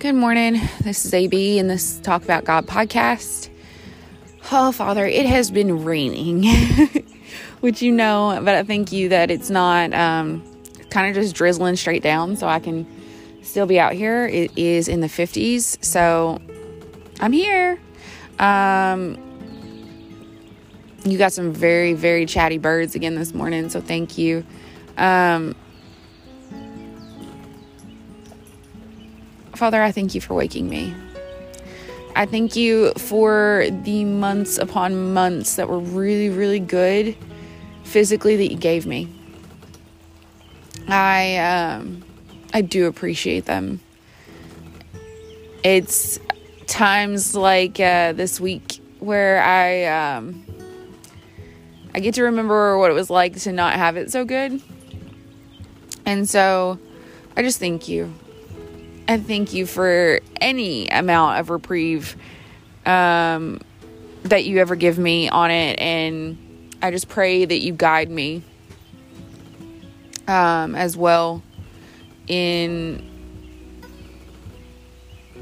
Good morning. This is AB in this Talk About God podcast. Oh, Father, it has been raining, which you know, but I thank you that it's not um, kind of just drizzling straight down so I can still be out here. It is in the 50s, so I'm here. Um, you got some very, very chatty birds again this morning, so thank you. Um, Father, I thank you for waking me. I thank you for the months upon months that were really, really good physically that you gave me. I um, I do appreciate them. It's times like uh, this week where I um, I get to remember what it was like to not have it so good, and so I just thank you. And thank you for any amount of reprieve um, that you ever give me on it. And I just pray that you guide me um, as well in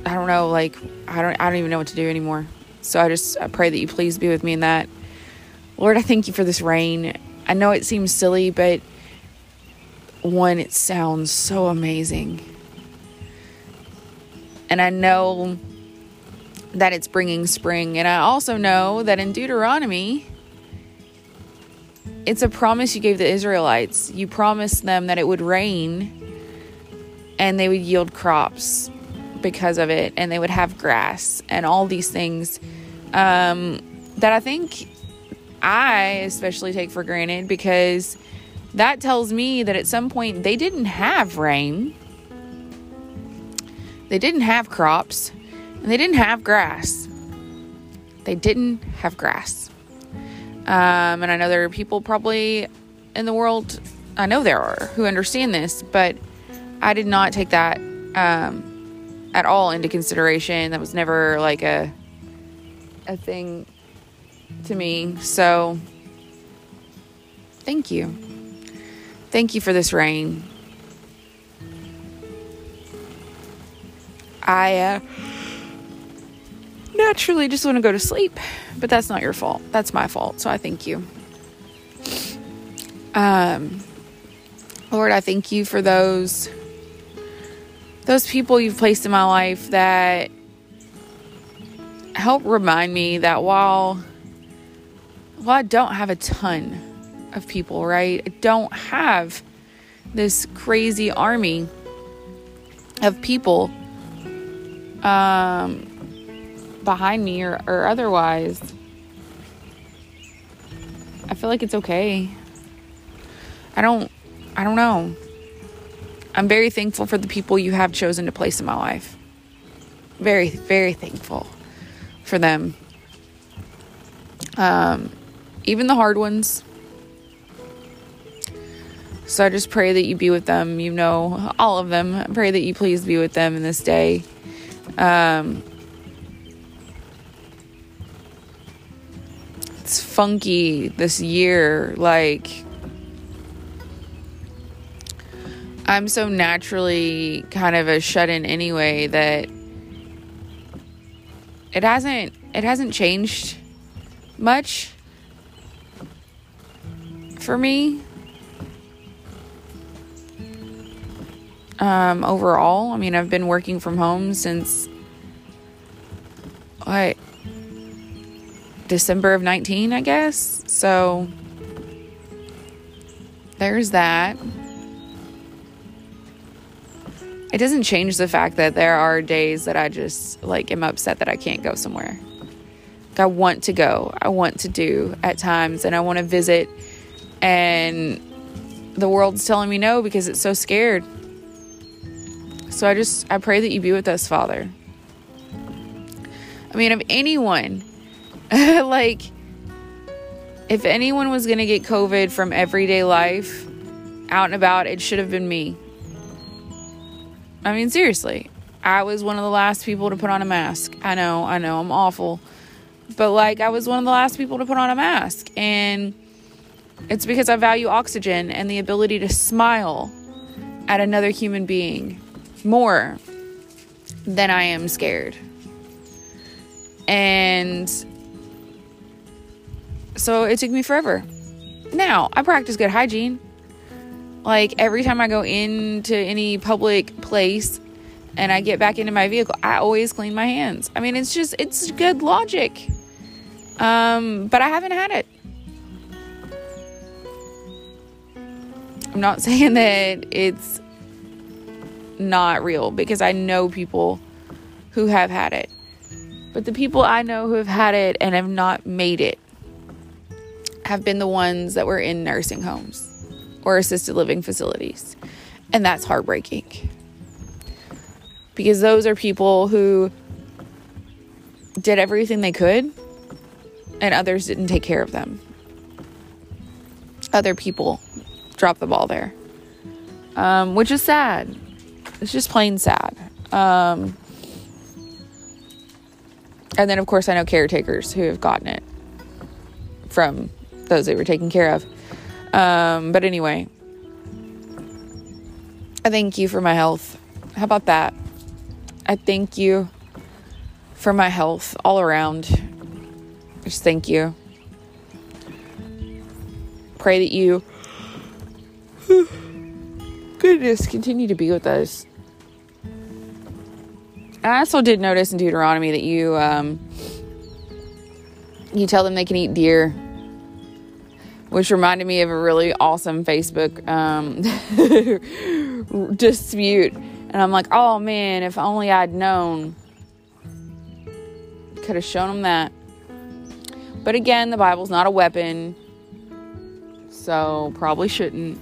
I don't know, like I don't I don't even know what to do anymore. So I just I pray that you please be with me in that. Lord, I thank you for this rain. I know it seems silly, but one, it sounds so amazing. And I know that it's bringing spring. And I also know that in Deuteronomy, it's a promise you gave the Israelites. You promised them that it would rain and they would yield crops because of it and they would have grass and all these things um, that I think I especially take for granted because that tells me that at some point they didn't have rain they didn't have crops and they didn't have grass. They didn't have grass. Um, and I know there are people probably in the world, I know there are, who understand this, but I did not take that um, at all into consideration. That was never like a a thing to me. So thank you. Thank you for this rain. I uh, naturally just want to go to sleep, but that's not your fault. That's my fault. So I thank you. Um, Lord, I thank you for those those people you've placed in my life that help remind me that while while I don't have a ton of people, right? I don't have this crazy army of people um, behind me or, or otherwise, I feel like it's okay. I don't, I don't know. I'm very thankful for the people you have chosen to place in my life. Very, very thankful for them. Um, even the hard ones. So I just pray that you be with them. You know, all of them. I pray that you please be with them in this day. Um, it's funky this year. Like, I'm so naturally kind of a shut in anyway that it hasn't it hasn't changed much for me um, overall. I mean, I've been working from home since what December of 19, I guess. So there's that. It doesn't change the fact that there are days that I just like am upset that I can't go somewhere. I want to go. I want to do at times and I want to visit and the world's telling me no because it's so scared. So I just I pray that you be with us, Father. I mean, if anyone like if anyone was going to get COVID from everyday life out and about, it should have been me. I mean, seriously. I was one of the last people to put on a mask. I know, I know, I'm awful. But like I was one of the last people to put on a mask and it's because I value oxygen and the ability to smile at another human being more than I am scared. And so it took me forever. Now, I practice good hygiene. Like every time I go into any public place and I get back into my vehicle, I always clean my hands. I mean, it's just it's good logic. Um, but I haven't had it. I'm not saying that it's not real because I know people who have had it. But the people I know who have had it and have not made it have been the ones that were in nursing homes or assisted living facilities. And that's heartbreaking. Because those are people who did everything they could and others didn't take care of them. Other people dropped the ball there, um, which is sad. It's just plain sad. Um, and then, of course, I know caretakers who have gotten it from those they were taking care of. Um, but anyway, I thank you for my health. How about that? I thank you for my health all around. Just thank you. Pray that you, goodness, continue to be with us. I also did notice in Deuteronomy that you um, you tell them they can eat deer which reminded me of a really awesome Facebook um, dispute. And I'm like, oh man, if only I'd known. Could have shown them that. But again, the Bible's not a weapon, so probably shouldn't.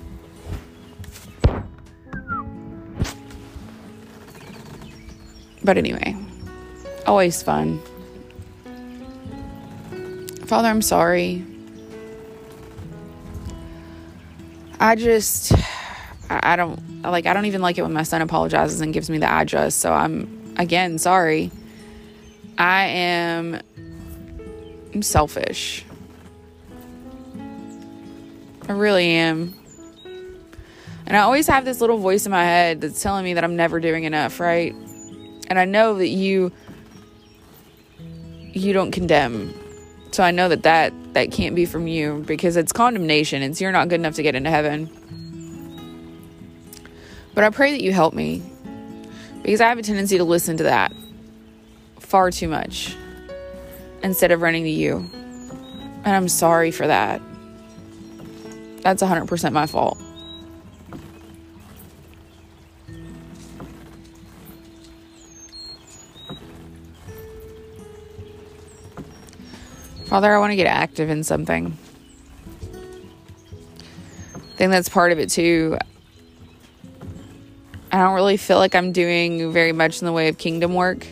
But anyway, always fun. Father, I'm sorry. I just I don't like I don't even like it when my son apologizes and gives me the address. So I'm again sorry. I am I'm selfish. I really am. And I always have this little voice in my head that's telling me that I'm never doing enough, right? And I know that you you don't condemn so I know that that, that can't be from you because it's condemnation. It's you're not good enough to get into heaven. But I pray that you help me because I have a tendency to listen to that far too much instead of running to you. And I'm sorry for that. That's 100% my fault. Father, I want to get active in something. I think that's part of it too. I don't really feel like I'm doing very much in the way of kingdom work.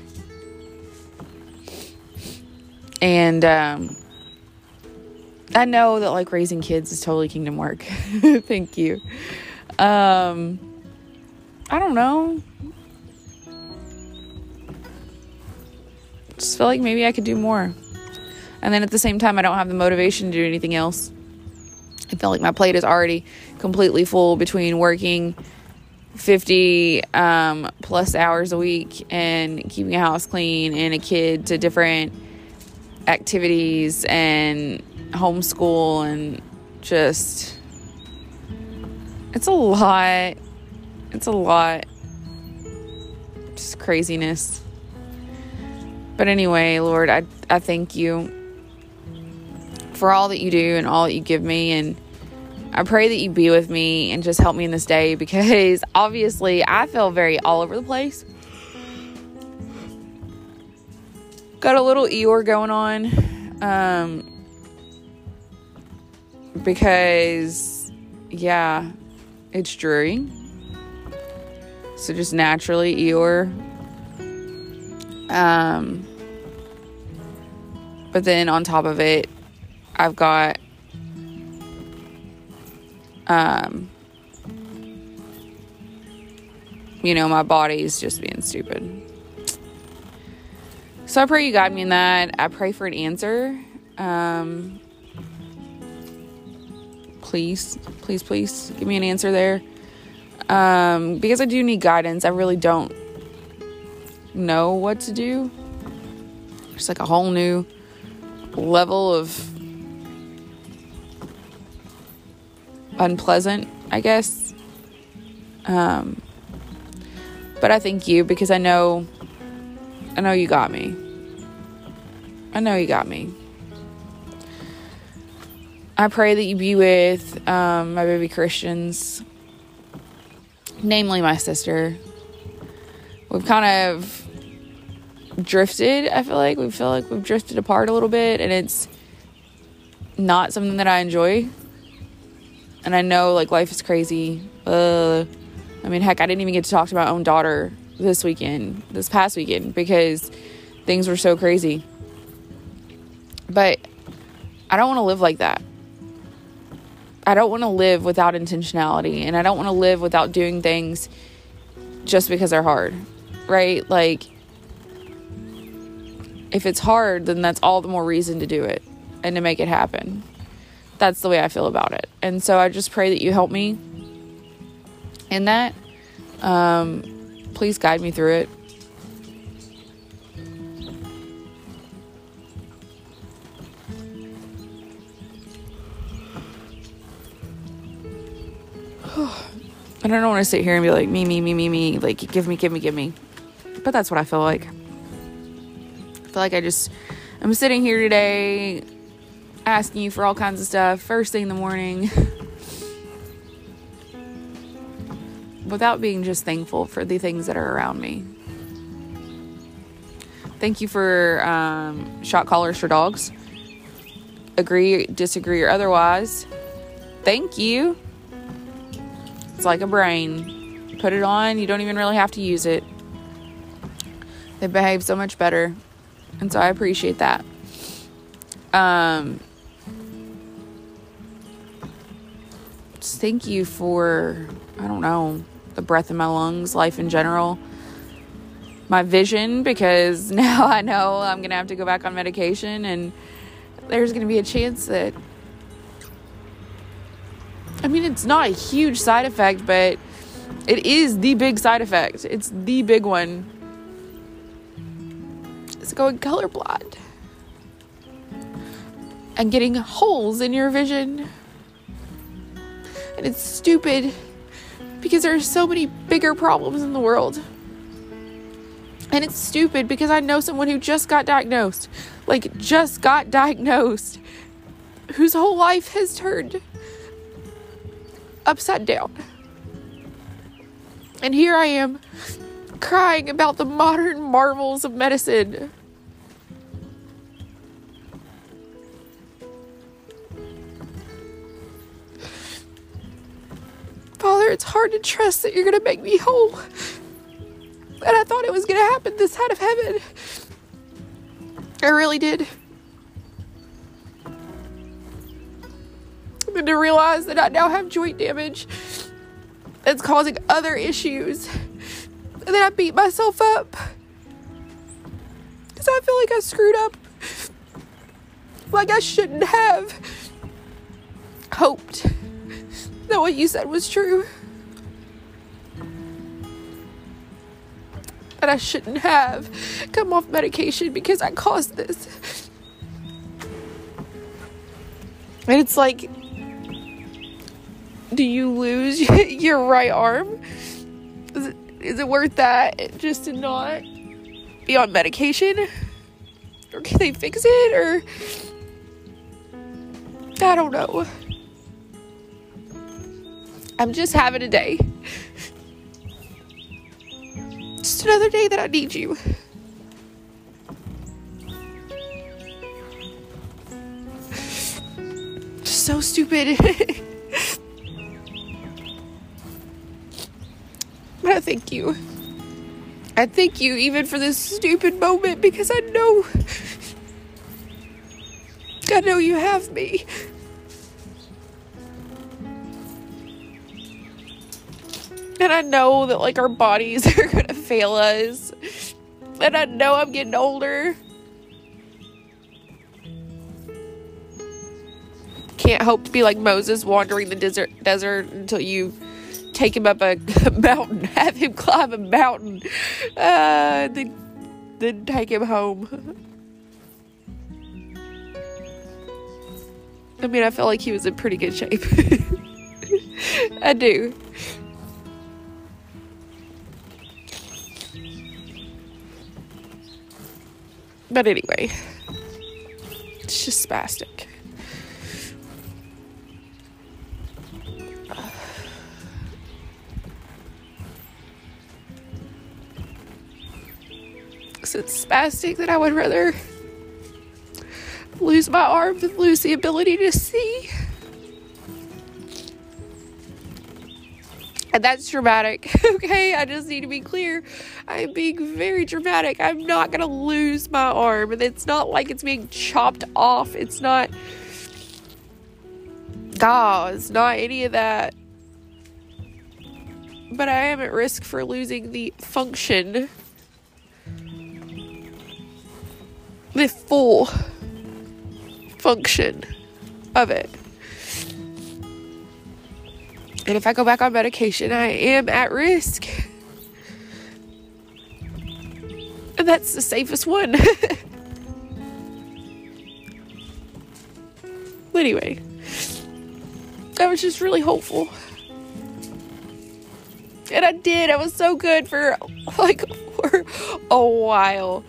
And um, I know that like raising kids is totally kingdom work. Thank you. Um, I don't know. Just feel like maybe I could do more. And then at the same time, I don't have the motivation to do anything else. I feel like my plate is already completely full between working 50 um, plus hours a week and keeping a house clean and a kid to different activities and homeschool and just it's a lot. It's a lot. Just craziness. But anyway lord i i thank you for all that you do and all that you give me. And I pray that you be with me and just help me in this day because obviously I feel very all over the place. Got a little Eeyore going on. Um, because, yeah, it's dreary. So just naturally Eeyore. Um, but then on top of it, I've got um you know, my body's just being stupid. So I pray you guide me in that. I pray for an answer. Um please, please, please give me an answer there. Um because I do need guidance. I really don't know what to do. It's like a whole new level of unpleasant, I guess. Um, but I thank you because I know, I know you got me. I know you got me. I pray that you be with um, my baby Christians, namely my sister. We've kind of drifted, I feel like. We feel like we've drifted apart a little bit, and it's not something that I enjoy. And I know, like, life is crazy. Uh, I mean, heck, I didn't even get to talk to my own daughter this weekend, this past weekend, because things were so crazy. But I don't want to live like that. I don't want to live without intentionality and I don't want to live without doing things just because they're hard, right? Like, if it's hard, then that's all the more reason to do it and to make it happen. That's the way I feel about it. And so I just pray that you help me in that. Um, please guide me through it. And I don't want to sit here and be like, me, me, me, me, me, like, give me, give me, give me. But that's what I feel like. I feel like I just, I'm sitting here today asking you for all kinds of stuff first thing in the morning without being just thankful for the things that are around me. Thank you for um, shot collars for dogs. Agree, disagree, or otherwise. Thank you. It's like a brain. Put it on, you don't even really have to use it. They behave so much better. And so I appreciate that. Um thank you for I don't know, the breath in my lungs, life in general. My vision because now I know I'm going to have to go back on medication and there's going to be a chance that I mean, it's not a huge side effect, but it is the big side effect. It's the big one. It's going colorblind and getting holes in your vision. And it's stupid because there are so many bigger problems in the world. And it's stupid because I know someone who just got diagnosed, like, just got diagnosed, whose whole life has turned upside down. And here I am crying about the modern marvels of medicine. Father, it's hard to trust that you're going to make me whole. And I thought it was going to happen this side of heaven. I really did. And to realize that I now have joint damage that's causing other issues. And then I beat myself up. Because I feel like I screwed up. Like I shouldn't have hoped that what you said was true. That I shouldn't have come off medication because I caused this. And it's like, do you lose your right arm? Is it, is it worth that just to not be on medication? Or can they fix it? Or I don't know. I'm just having a day. Just another day that I need you. Just so stupid. but I thank you. I thank you even for this stupid moment because I know. I know you have me. And I know that like our bodies are gonna fail us. And I know I'm getting older. Can't hope to be like Moses wandering the desert desert until you take him up a, mountain, have him climb a mountain, uh, then then take him home. I mean, I felt like he was in pretty good shape. I do. But anyway, it's just spastic. So it's spastic that I would rather lose my arm than lose the ability to see. And that's dramatic. Okay, I just need to be clear. I'm being very dramatic. I'm not gonna lose my arm. And it's not like it's being chopped off. It's not. God, it's not any of that. But I am at risk for losing the function. The full function of it. And if I go back on medication, I am at risk. And that's the safest one. but anyway, I was just really hopeful. And I did. I was so good for like for a while.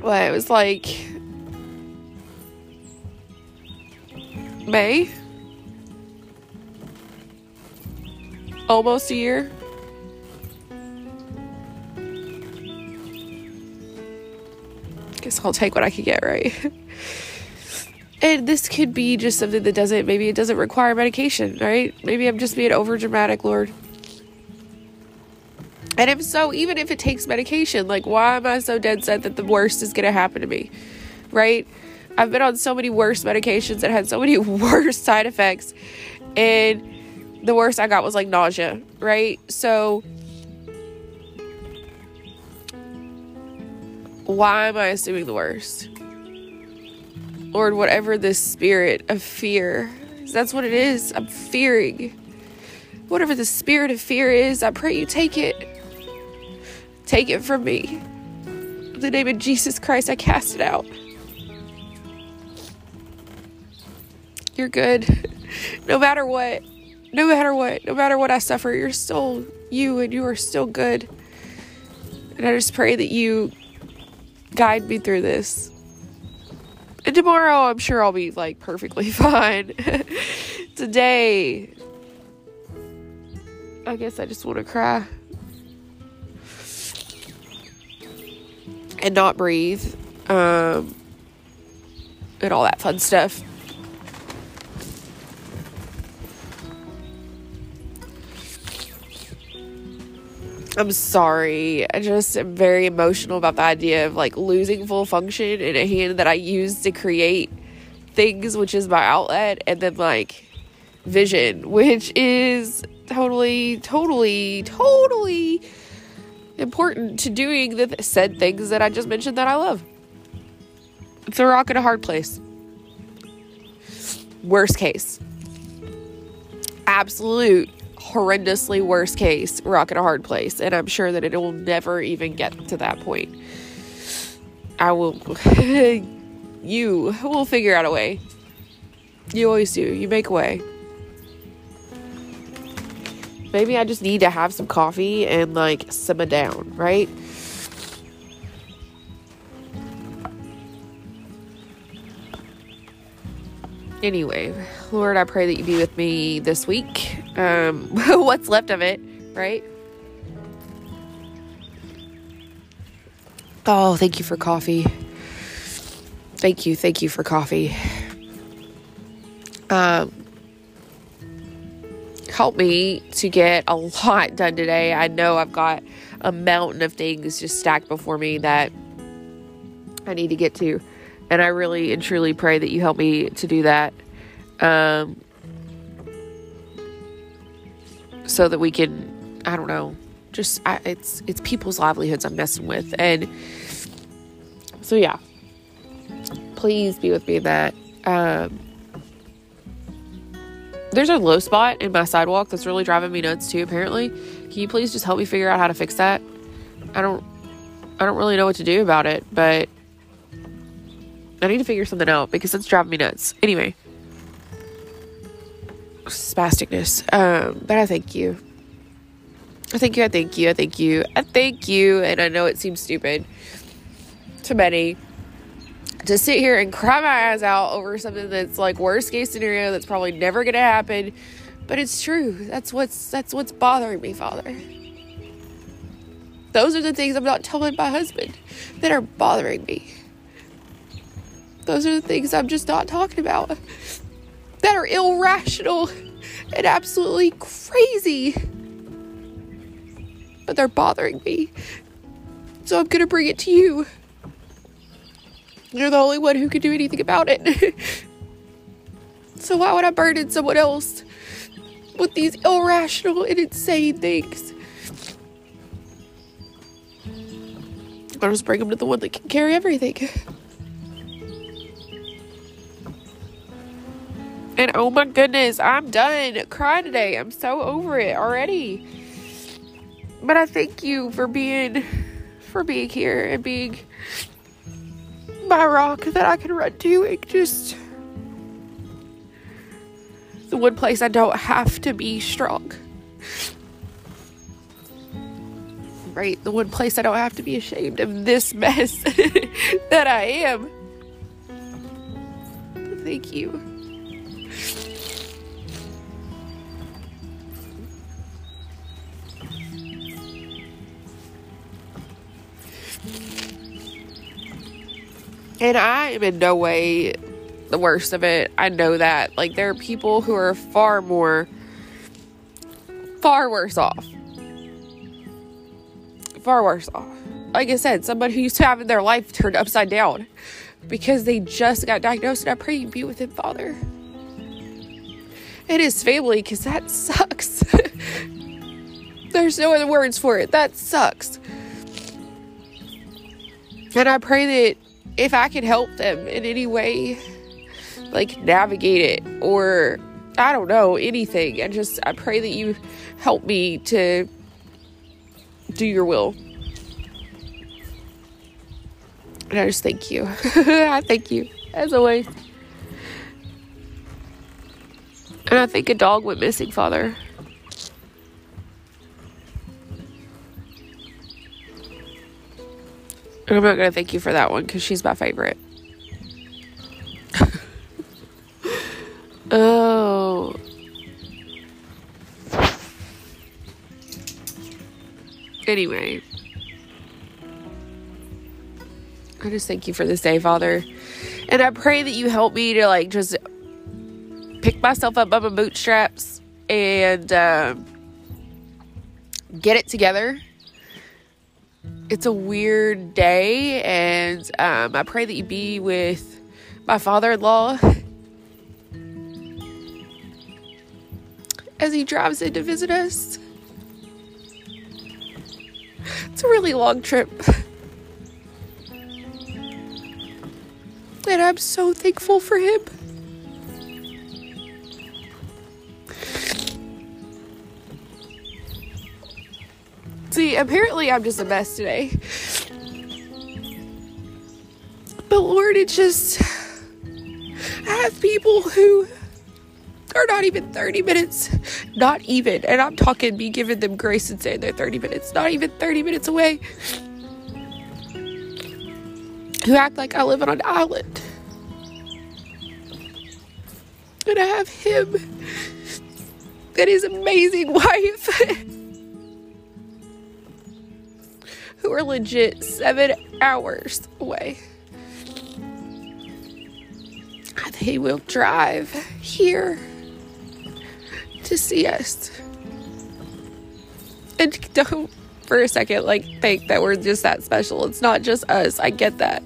Well, it was like May. Almost a year. Guess I'll take what I can get, right? and this could be just something that doesn't, maybe it doesn't require medication, right? Maybe I'm just being over dramatic, Lord. And if so, even if it takes medication, like, why am I so dead set that the worst is going to happen to me, right? I've been on so many worse medications that had so many worse side effects. And the worst I got was like nausea, right? So why am I assuming the worst? Lord, whatever this spirit of fear, that's what it is. I'm fearing. Whatever the spirit of fear is, I pray you take it. Take it from me. In the name of Jesus Christ, I cast it out. You're good. no matter what. No matter what. No matter what I suffer, you're still you and you are still good. And I just pray that you guide me through this. And tomorrow, I'm sure I'll be like perfectly fine. Today, I guess I just want to cry and not breathe um, and all that fun stuff. I'm sorry. I just am very emotional about the idea of like losing full function in a hand that I use to create things, which is my outlet, and then like vision, which is totally, totally, totally important to doing the said things that I just mentioned that I love. It's a rock in a hard place. Worst case. Absolute horrendously worst case, rock in a hard place. And I'm sure that it will never even get to that point. I will, you will figure out a way. You always do. You make a way. Maybe I just need to have some coffee and like simmer down, right? Anyway, Lord, I pray that you be with me this week. Um, what's left of it, right? Oh, thank you for coffee. Thank you, thank you for coffee. Um, help me to get a lot done today. I know I've got a mountain of things just stacked before me that I need to get to. And I really and truly pray that you help me to do that. Um, so that we can, I don't know, just I, it's it's people's livelihoods I'm messing with, and so yeah, please be with me that. Um, There's a low spot in my sidewalk that's really driving me nuts too, apparently. Can you please just help me figure out how to fix that? I don't I don't really know what to do about it, but I need to figure something out because it's driving me nuts. Anyway. Spasticness. Um, but I thank you. I thank you, I thank you, I thank you, I thank you. And I know it seems stupid to many to sit here and cry my eyes out over something that's like worst case scenario that's probably never gonna happen. But it's true. That's what's that's what's bothering me, Father. Those are the things I'm not telling my husband that are bothering me. Those are the things I'm just not talking about that are irrational and absolutely crazy. But they're bothering me. So I'm going to bring it to you. You're the only one who can do anything about it. so why would I burden someone else with these irrational and insane things? I'll just bring them to the one that can carry everything. And oh my goodness, I'm done crying today. I'm so over it already. But I thank you for being for being here and being my rock that I can run to and just the one place I don't have to be strong. Right? The one place I don't have to be ashamed of this mess that I am. Thank you. And I am in no way the worst of it. I know that. Like, there are people who are far more, far worse off. Far worse off. Like I said, somebody who used to have their life turned upside down because they just got diagnosed. And I pray you be with him, Father. And his family, because that sucks. There's no other words for it. That sucks. And I pray that if I can help them in any way, like navigate it or I don't know, anything. I just, I pray that you help me to do your will. And I just thank you. I thank you, as always. And I think a dog went missing, Father. I'm not gonna thank you for that one because she's my favorite. oh. Anyway, I just thank you for this day, Father. And I pray that you help me to like just pick myself up by my bootstraps and uh, get it together it's a weird day, and um, I pray that you be with my father in law as he drives in to visit us. It's a really long trip. And I'm so thankful for him. See, apparently I'm just a mess today. But Lord, it just. I have people who are not even 30 minutes, not even, and I'm talking me giving them grace and saying they're 30 minutes, not even 30 minutes away, who act like I live on an island. And I have him and his amazing wife. who are legit seven hours away. They will drive here to see us. And don't for a second like think that we're just that special. It's not just us. I get that.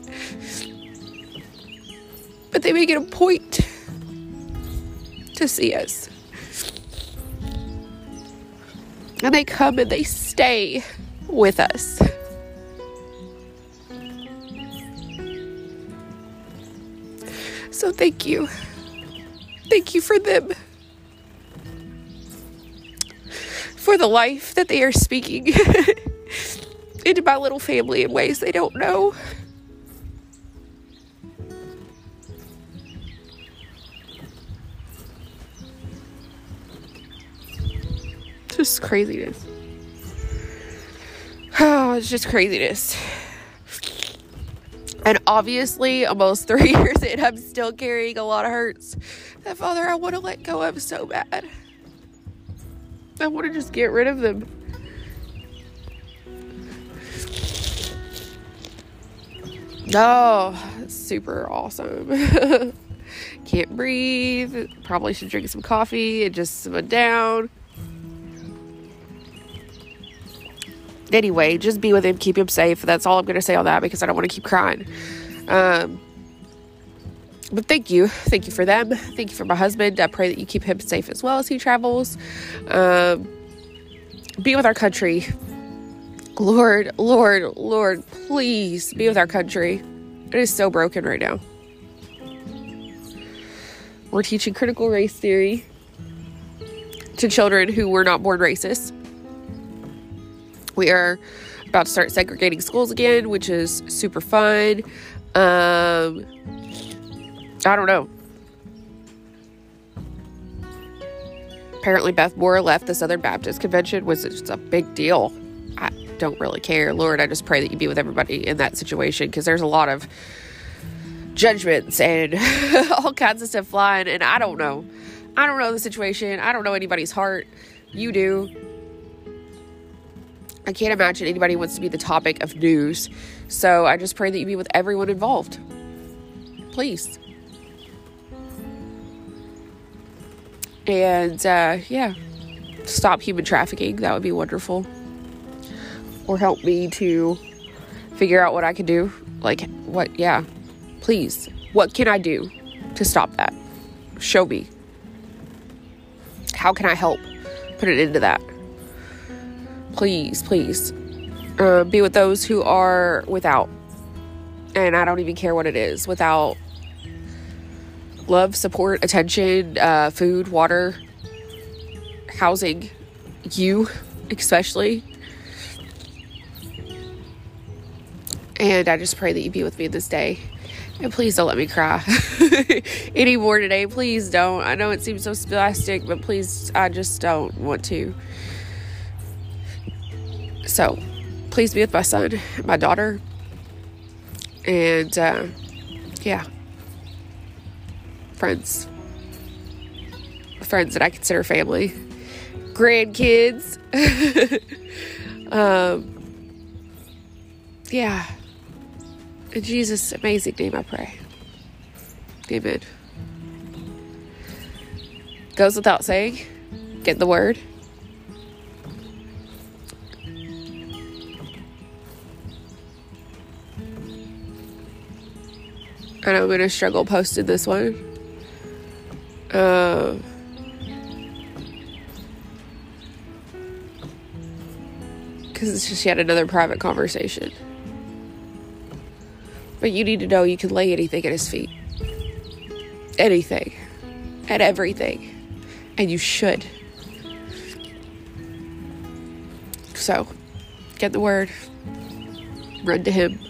But they make it a point to see us. And they come and they stay with us. So thank you. Thank you for them. for the life that they are speaking into my little family in ways they don't know. Just craziness. Oh, it's just craziness. And obviously, almost three years in, I'm still carrying a lot of hurts that Father I want to let go of so bad. I want to just get rid of them. Oh, super awesome. Can't breathe. Probably should drink some coffee and just simmer down. Anyway, just be with him, keep him safe. That's all I'm going to say on that because I don't want to keep crying. Um, but thank you. Thank you for them. Thank you for my husband. I pray that you keep him safe as well as he travels. Um, be with our country. Lord, Lord, Lord, please be with our country. It is so broken right now. We're teaching critical race theory to children who were not born racist. We are about to start segregating schools again, which is super fun. Um, I don't know. Apparently, Beth Moore left the Southern Baptist Convention was just a big deal. I don't really care. Lord, I just pray that you be with everybody in that situation because there's a lot of judgments and all kinds of stuff flying, and I don't know. I don't know the situation. I don't know anybody's heart. You do. I can't imagine anybody wants to be the topic of news. So I just pray that you be with everyone involved. Please. And uh, yeah, stop human trafficking. That would be wonderful. Or help me to figure out what I can do. Like, what, yeah, please. What can I do to stop that? Show me. How can I help put it into that? Please, please uh, be with those who are without. And I don't even care what it is without love, support, attention, uh, food, water, housing, you especially. And I just pray that you be with me this day. And please don't let me cry anymore today. Please don't. I know it seems so spastic, but please, I just don't want to. So please be with my son, my daughter, and uh, yeah, friends, friends that I consider family, grandkids. um, yeah. In Jesus' amazing name, I pray. Amen. Goes without saying, get the word. And I'm gonna struggle posting this one. Uh, because it's just yet another private conversation. But you need to know you can lay anything at his feet. Anything. And everything. And you should. So, get the word. Run to him.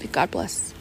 And God bless.